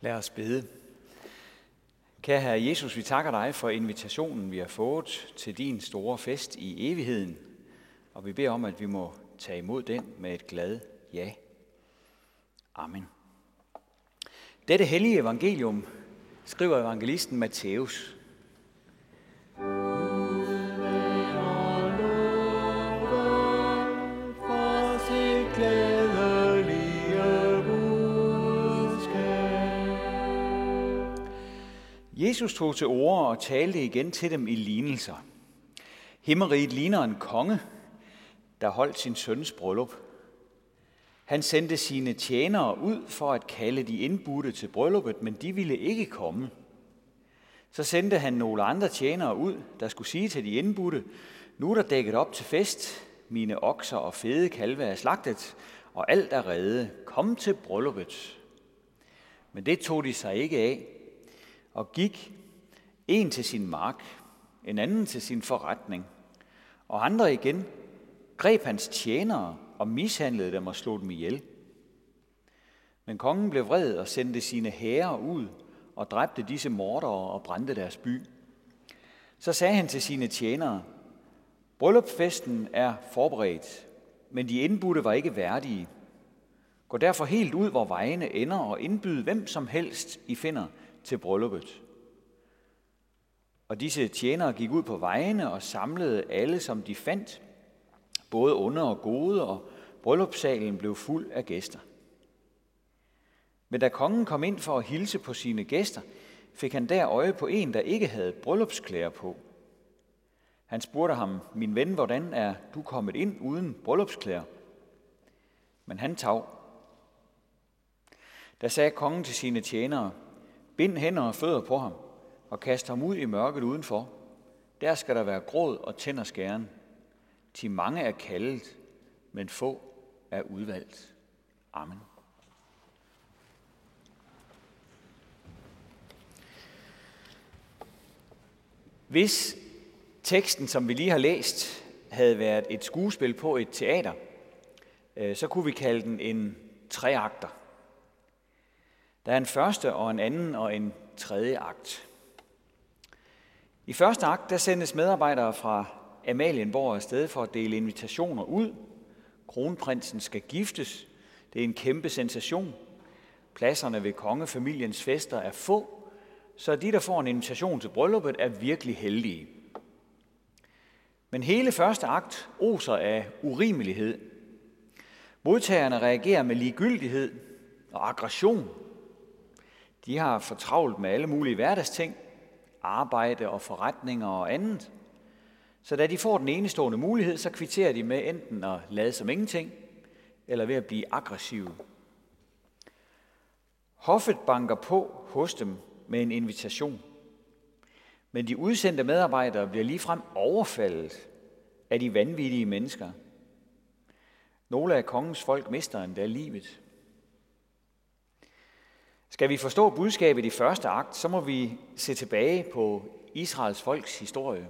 Lad os bede. Kære Herre Jesus, vi takker dig for invitationen, vi har fået til din store fest i evigheden, og vi beder om, at vi må tage imod den med et glad ja. Amen. Dette hellige evangelium skriver evangelisten Matthæus. Jesus tog til ord og talte igen til dem i lignelser. Himmeriget ligner en konge, der holdt sin søns bryllup. Han sendte sine tjenere ud for at kalde de indbudte til brylluppet, men de ville ikke komme. Så sendte han nogle andre tjenere ud, der skulle sige til de indbudte, nu er der dækket op til fest, mine okser og fede kalve er slagtet, og alt er redde. Kom til brylluppet. Men det tog de sig ikke af, og gik en til sin mark, en anden til sin forretning, og andre igen greb hans tjenere og mishandlede dem og slog dem ihjel. Men kongen blev vred og sendte sine hære ud og dræbte disse mordere og brændte deres by. Så sagde han til sine tjenere, Bryllupfesten er forberedt, men de indbudte var ikke værdige. Gå derfor helt ud, hvor vejene ender, og indbyd hvem som helst, I finder til brylluppet. Og disse tjenere gik ud på vejene og samlede alle, som de fandt, både onde og gode, og bryllupssalen blev fuld af gæster. Men da kongen kom ind for at hilse på sine gæster, fik han der øje på en, der ikke havde bryllupsklæder på. Han spurgte ham, min ven, hvordan er du kommet ind uden bryllupsklæder? Men han tav. Da sagde kongen til sine tjenere, bind hænder og fødder på ham, og kast ham ud i mørket udenfor. Der skal der være gråd og tænder skæren. Til mange er kaldet, men få er udvalgt. Amen. Hvis teksten, som vi lige har læst, havde været et skuespil på et teater, øh, så kunne vi kalde den en treakter. Der er en første og en anden og en tredje akt. I første akt der sendes medarbejdere fra Amalienborg afsted for at dele invitationer ud. Kronprinsen skal giftes. Det er en kæmpe sensation. Pladserne ved kongefamiliens fester er få, så de, der får en invitation til brylluppet, er virkelig heldige. Men hele første akt oser af urimelighed. Modtagerne reagerer med ligegyldighed og aggression. De har fortravlt med alle mulige hverdagsting, arbejde og forretninger og andet. Så da de får den enestående mulighed, så kvitterer de med enten at lade som ingenting, eller ved at blive aggressive. Hoffet banker på hos dem med en invitation. Men de udsendte medarbejdere bliver ligefrem overfaldet af de vanvittige mennesker. Nogle af kongens folk mister endda livet. Skal vi forstå budskabet i første akt, så må vi se tilbage på Israels folks historie.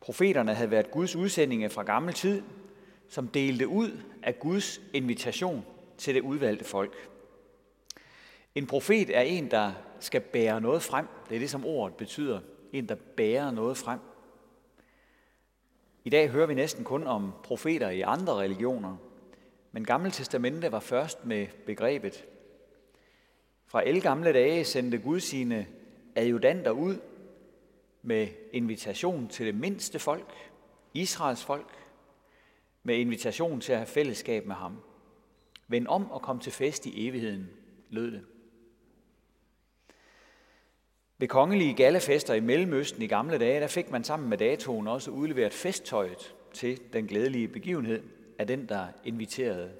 Profeterne havde været Guds udsendinge fra gammel tid, som delte ud af Guds invitation til det udvalgte folk. En profet er en, der skal bære noget frem. Det er det, som ordet betyder. En, der bærer noget frem. I dag hører vi næsten kun om profeter i andre religioner, men Gamle Testamente var først med begrebet fra gamle dage sendte Gud sine adjudanter ud med invitation til det mindste folk, Israels folk, med invitation til at have fællesskab med ham. Vend om og kom til fest i evigheden, lød det. Ved kongelige gallafester i Mellemøsten i gamle dage, der fik man sammen med datoen også udleveret festtøjet til den glædelige begivenhed af den, der inviterede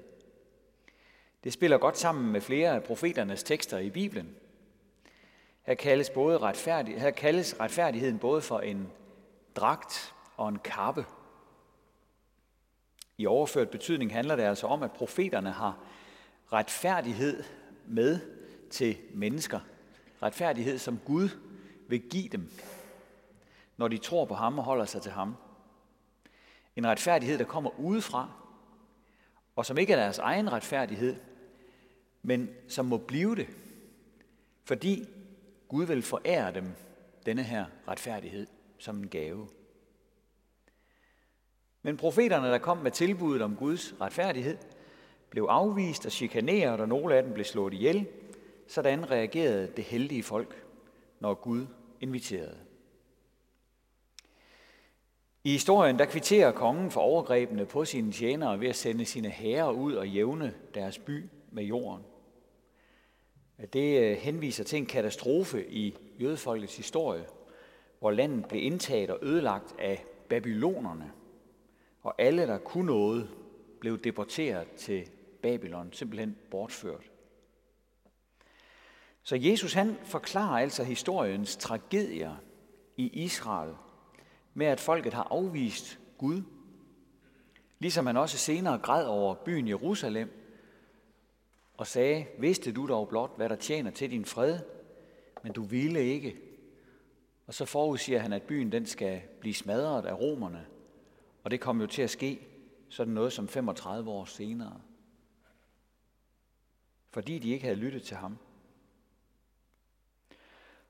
det spiller godt sammen med flere af profeternes tekster i Bibelen. Her kaldes, både retfærdig, her kaldes retfærdigheden både for en dragt og en kappe. I overført betydning handler det altså om, at profeterne har retfærdighed med til mennesker. Retfærdighed, som Gud vil give dem, når de tror på ham og holder sig til ham. En retfærdighed, der kommer udefra, og som ikke er deres egen retfærdighed, men som må blive det, Fordi Gud vil forære dem denne her retfærdighed som en gave. Men profeterne, der kom med tilbuddet om Guds retfærdighed, blev afvist og chikaneret, og nogle af dem blev slået ihjel. Sådan reagerede det heldige folk, når Gud inviterede. I historien der kvitterer kongen for overgrebene på sine tjenere ved at sende sine herrer ud og jævne deres by med jorden. Det øh, henviser til en katastrofe i jødefolkets historie, hvor landet blev indtaget og ødelagt af babylonerne, og alle, der kunne noget, blev deporteret til Babylon, simpelthen bortført. Så Jesus han forklarer altså historiens tragedier i Israel med, at folket har afvist Gud, ligesom han også senere græd over byen Jerusalem og sagde, vidste du dog blot, hvad der tjener til din fred, men du ville ikke. Og så forudsiger han, at byen den skal blive smadret af romerne, og det kom jo til at ske sådan noget som 35 år senere. Fordi de ikke havde lyttet til ham.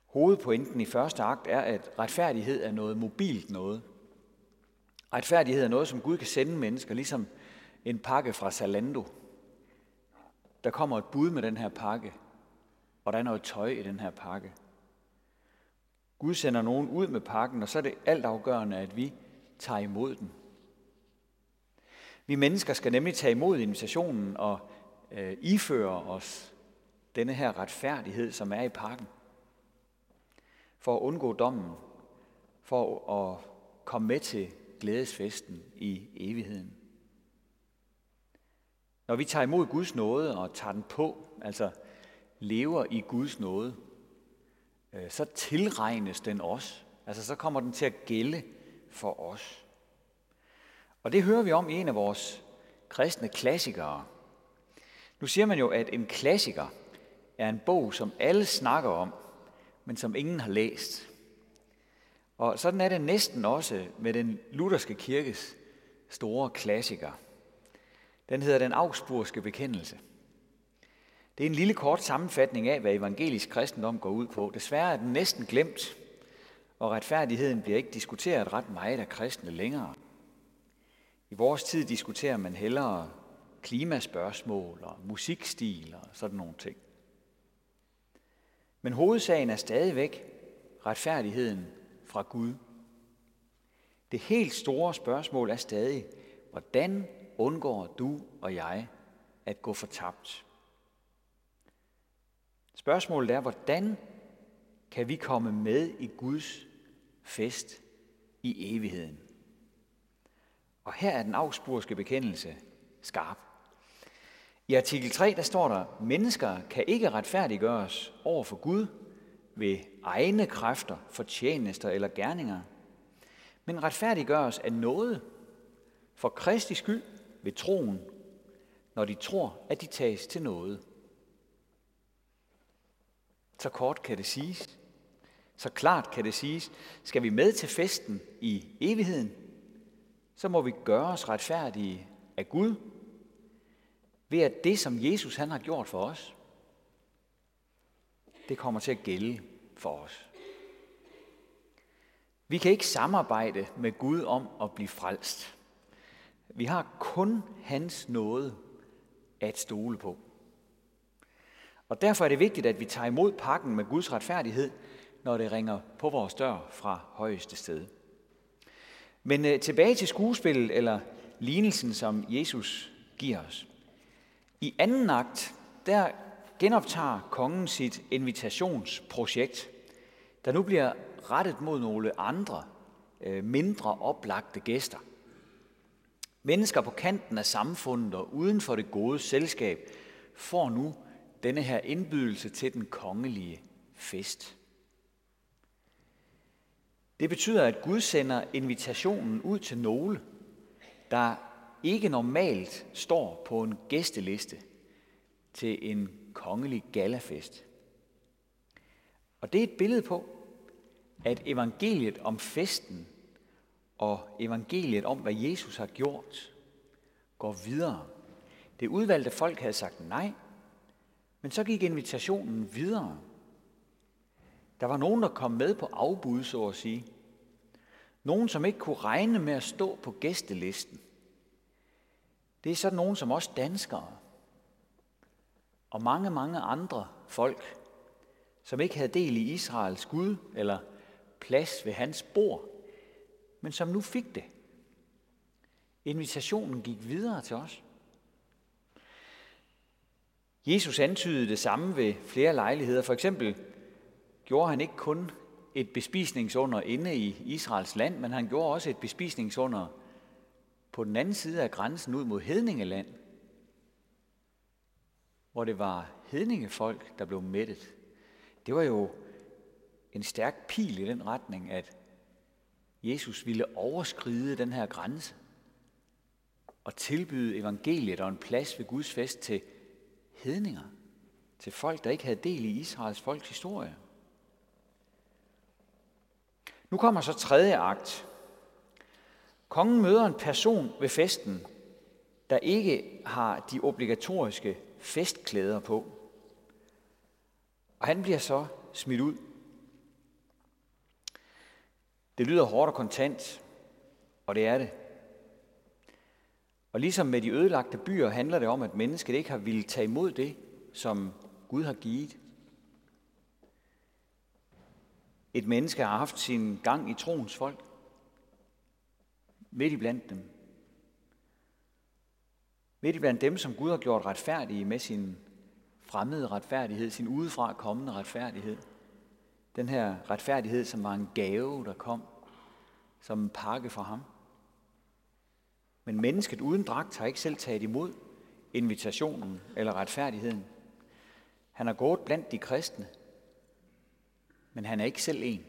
Hovedpointen i første akt er, at retfærdighed er noget mobilt noget. Retfærdighed er noget, som Gud kan sende mennesker, ligesom en pakke fra Zalando. Der kommer et bud med den her pakke, og der er noget tøj i den her pakke. Gud sender nogen ud med pakken, og så er det altafgørende, at vi tager imod den. Vi mennesker skal nemlig tage imod invitationen og øh, iføre os denne her retfærdighed, som er i pakken for at undgå dommen, for at komme med til glædesfesten i evigheden. Når vi tager imod Guds nåde og tager den på, altså lever i Guds nåde, øh, så tilregnes den os. Altså så kommer den til at gælde for os. Og det hører vi om i en af vores kristne klassikere. Nu siger man jo, at en klassiker er en bog, som alle snakker om, men som ingen har læst. Og sådan er det næsten også med den lutherske kirkes store klassiker. Den hedder Den Augsburgske Bekendelse. Det er en lille kort sammenfatning af, hvad evangelisk kristendom går ud på. Desværre er den næsten glemt, og retfærdigheden bliver ikke diskuteret ret meget af kristne længere. I vores tid diskuterer man hellere klimaspørgsmål og musikstil og sådan nogle ting. Men hovedsagen er stadigvæk retfærdigheden fra Gud. Det helt store spørgsmål er stadig, hvordan undgår du og jeg at gå fortabt? Spørgsmålet er, hvordan kan vi komme med i Guds fest i evigheden? Og her er den augsburgske bekendelse skarp. I artikel 3, der står der, mennesker kan ikke retfærdiggøres over for Gud ved egne kræfter, fortjenester eller gerninger, men retfærdiggøres af noget for Kristi skyld ved troen, når de tror, at de tages til noget. Så kort kan det siges. Så klart kan det siges. Skal vi med til festen i evigheden, så må vi gøre os retfærdige af Gud ved at det, som Jesus han har gjort for os, det kommer til at gælde for os. Vi kan ikke samarbejde med Gud om at blive frelst. Vi har kun hans nåde at stole på. Og derfor er det vigtigt, at vi tager imod pakken med Guds retfærdighed, når det ringer på vores dør fra højeste sted. Men øh, tilbage til skuespillet eller lignelsen, som Jesus giver os. I anden akt, der genoptager kongen sit invitationsprojekt, der nu bliver rettet mod nogle andre, øh, mindre oplagte gæster. Mennesker på kanten af samfundet og uden for det gode selskab får nu denne her indbydelse til den kongelige fest. Det betyder, at Gud sender invitationen ud til nogle, der ikke normalt står på en gæsteliste til en kongelig galafest. Og det er et billede på, at evangeliet om festen og evangeliet om, hvad Jesus har gjort, går videre. Det udvalgte folk havde sagt nej, men så gik invitationen videre. Der var nogen, der kom med på afbud, så at sige. Nogen, som ikke kunne regne med at stå på gæstelisten. Det er sådan nogen som os danskere. Og mange, mange andre folk, som ikke havde del i Israels Gud eller plads ved hans bord, men som nu fik det. Invitationen gik videre til os. Jesus antydede det samme ved flere lejligheder. For eksempel gjorde han ikke kun et bespisningsunder inde i Israels land, men han gjorde også et bespisningsunder på den anden side af grænsen ud mod Hedningeland, hvor det var hedningefolk, der blev mættet. Det var jo en stærk pil i den retning, at Jesus ville overskride den her grænse og tilbyde evangeliet og en plads ved Guds fest til hedninger, til folk, der ikke havde del i Israels folks historie. Nu kommer så tredje akt. Kongen møder en person ved festen, der ikke har de obligatoriske festklæder på. Og han bliver så smidt ud. Det lyder hårdt og kontant, og det er det. Og ligesom med de ødelagte byer handler det om, at mennesket ikke har ville tage imod det, som Gud har givet. Et menneske har haft sin gang i troens folk, midt i blandt dem. Midt i blandt dem, som Gud har gjort retfærdige med sin fremmede retfærdighed, sin udefra kommende retfærdighed. Den her retfærdighed, som var en gave, der kom som en pakke for ham. Men mennesket uden dragt har ikke selv taget imod invitationen eller retfærdigheden. Han har gået blandt de kristne, men han er ikke selv en.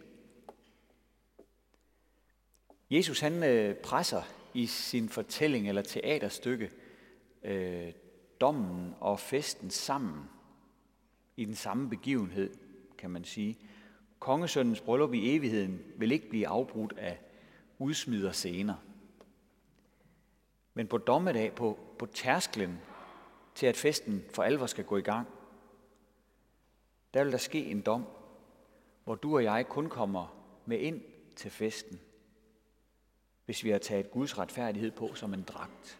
Jesus han øh, presser i sin fortælling eller teaterstykke øh, dommen og festen sammen i den samme begivenhed, kan man sige. Kongesøndens bryllup i evigheden vil ikke blive afbrudt af udsmider scener. Men på dommedag, på, på tærsklen til at festen for alvor skal gå i gang, der vil der ske en dom, hvor du og jeg kun kommer med ind til festen, hvis vi har taget Guds retfærdighed på som en dragt.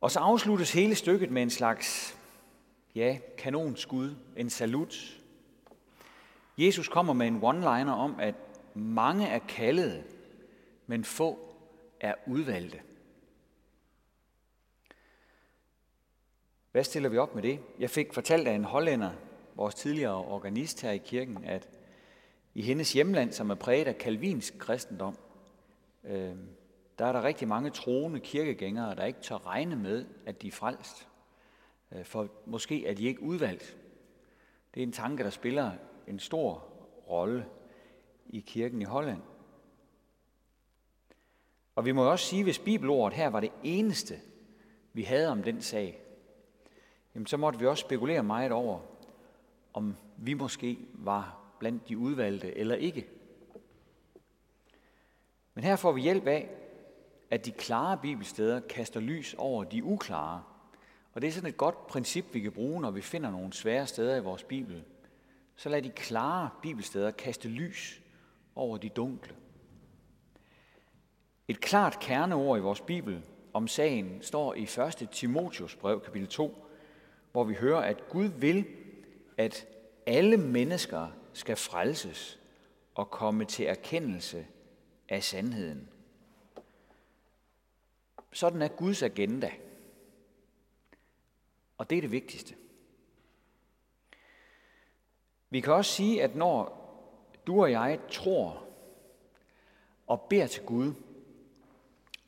Og så afsluttes hele stykket med en slags, ja, kanonskud, en salut. Jesus kommer med en one-liner om, at mange er kaldede, men få er udvalgte. Hvad stiller vi op med det? Jeg fik fortalt af en hollænder, vores tidligere organist her i kirken, at i hendes hjemland, som er præget af kalvinsk kristendom, øh, der er der rigtig mange troende kirkegængere, der ikke tør regne med, at de er frelst. Øh, for måske er de ikke udvalgt. Det er en tanke, der spiller en stor rolle i kirken i Holland. Og vi må også sige, hvis bibelordet her var det eneste, vi havde om den sag, jamen så måtte vi også spekulere meget over, om vi måske var blandt de udvalgte eller ikke. Men her får vi hjælp af, at de klare bibelsteder kaster lys over de uklare. Og det er sådan et godt princip, vi kan bruge, når vi finder nogle svære steder i vores bibel. Så lad de klare bibelsteder kaste lys over de dunkle. Et klart kerneord i vores bibel om sagen står i 1. Timotius brev, kapitel 2, hvor vi hører, at Gud vil, at alle mennesker skal frelses og komme til erkendelse af sandheden. Sådan er Guds agenda. Og det er det vigtigste. Vi kan også sige, at når du og jeg tror og beder til Gud,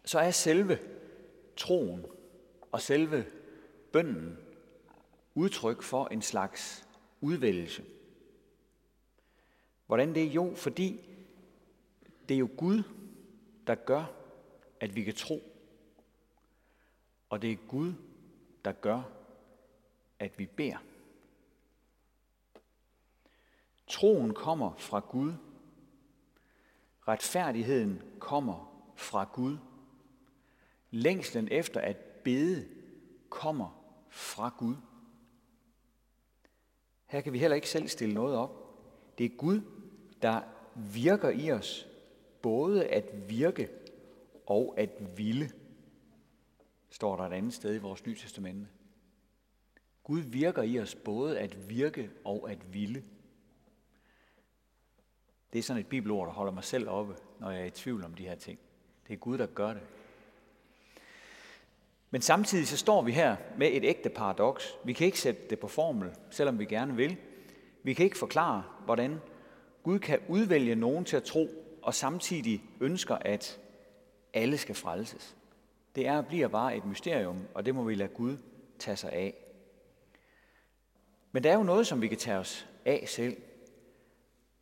så er selve troen og selve bønnen udtryk for en slags udvælgelse. Hvordan det er jo, fordi det er jo Gud, der gør, at vi kan tro. Og det er Gud, der gør, at vi beder. Troen kommer fra Gud. Retfærdigheden kommer fra Gud. Længslen efter at bede kommer fra Gud. Her kan vi heller ikke selv stille noget op. Det er Gud, der virker i os, både at virke og at ville, står der et andet sted i vores nye testamente. Gud virker i os både at virke og at ville. Det er sådan et bibelord, der holder mig selv oppe, når jeg er i tvivl om de her ting. Det er Gud, der gør det. Men samtidig så står vi her med et ægte paradoks. Vi kan ikke sætte det på formel, selvom vi gerne vil. Vi kan ikke forklare, hvordan Gud kan udvælge nogen til at tro, og samtidig ønsker, at alle skal frelses. Det er og bliver bare et mysterium, og det må vi lade Gud tage sig af. Men der er jo noget, som vi kan tage os af selv.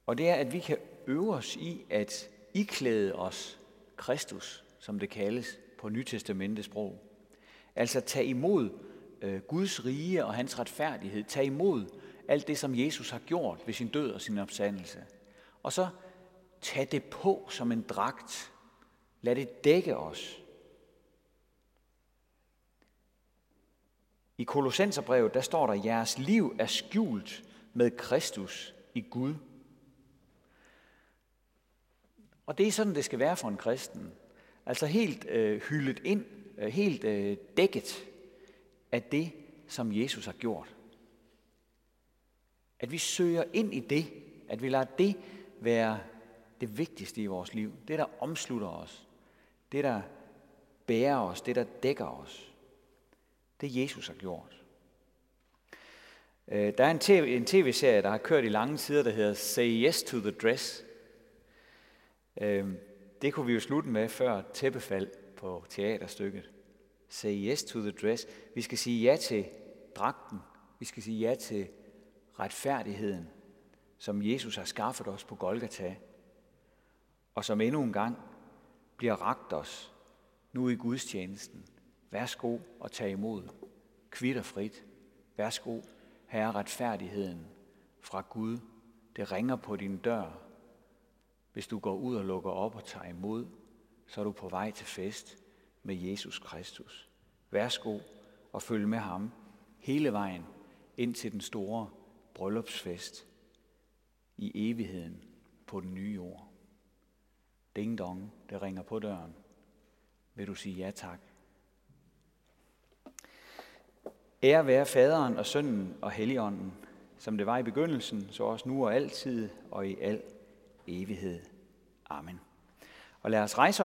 Og det er, at vi kan øve os i at iklæde os Kristus, som det kaldes på Nytestamentets sprog. Altså tage imod øh, Guds rige og hans retfærdighed. Tage imod alt det, som Jesus har gjort ved sin død og sin opstandelse. Og så tag det på som en dragt. Lad det dække os. I Kolossenserbrevet, der står der, jeres liv er skjult med Kristus i Gud. Og det er sådan, det skal være for en kristen. Altså helt øh, hyldet ind, øh, helt øh, dækket af det, som Jesus har gjort. At vi søger ind i det, at vi lader det være det vigtigste i vores liv. Det, der omslutter os. Det, der bærer os. Det, der dækker os. Det Jesus har gjort. Øh, der er en, TV, en tv-serie, der har kørt i lange tider, der hedder Say Yes to the Dress. Øh, det kunne vi jo slutte med før tæppefald på teaterstykket. Say yes to the dress. Vi skal sige ja til dragten. Vi skal sige ja til retfærdigheden, som Jesus har skaffet os på Golgata, og som endnu en gang bliver ragt os nu i gudstjenesten. Værsgo og tag imod. Kvitterfrit. Værsgo, herre retfærdigheden fra Gud. Det ringer på din dør. Hvis du går ud og lukker op og tager imod, så er du på vej til fest med Jesus Kristus. Værsgo og følg med ham hele vejen ind til den store bryllupsfest i evigheden på den nye jord. Ding dong, det ringer på døren. Vil du sige ja tak? Ære være faderen og sønnen og helligånden, som det var i begyndelsen, så også nu og altid og i al evighed. Amen. Og lad os rejse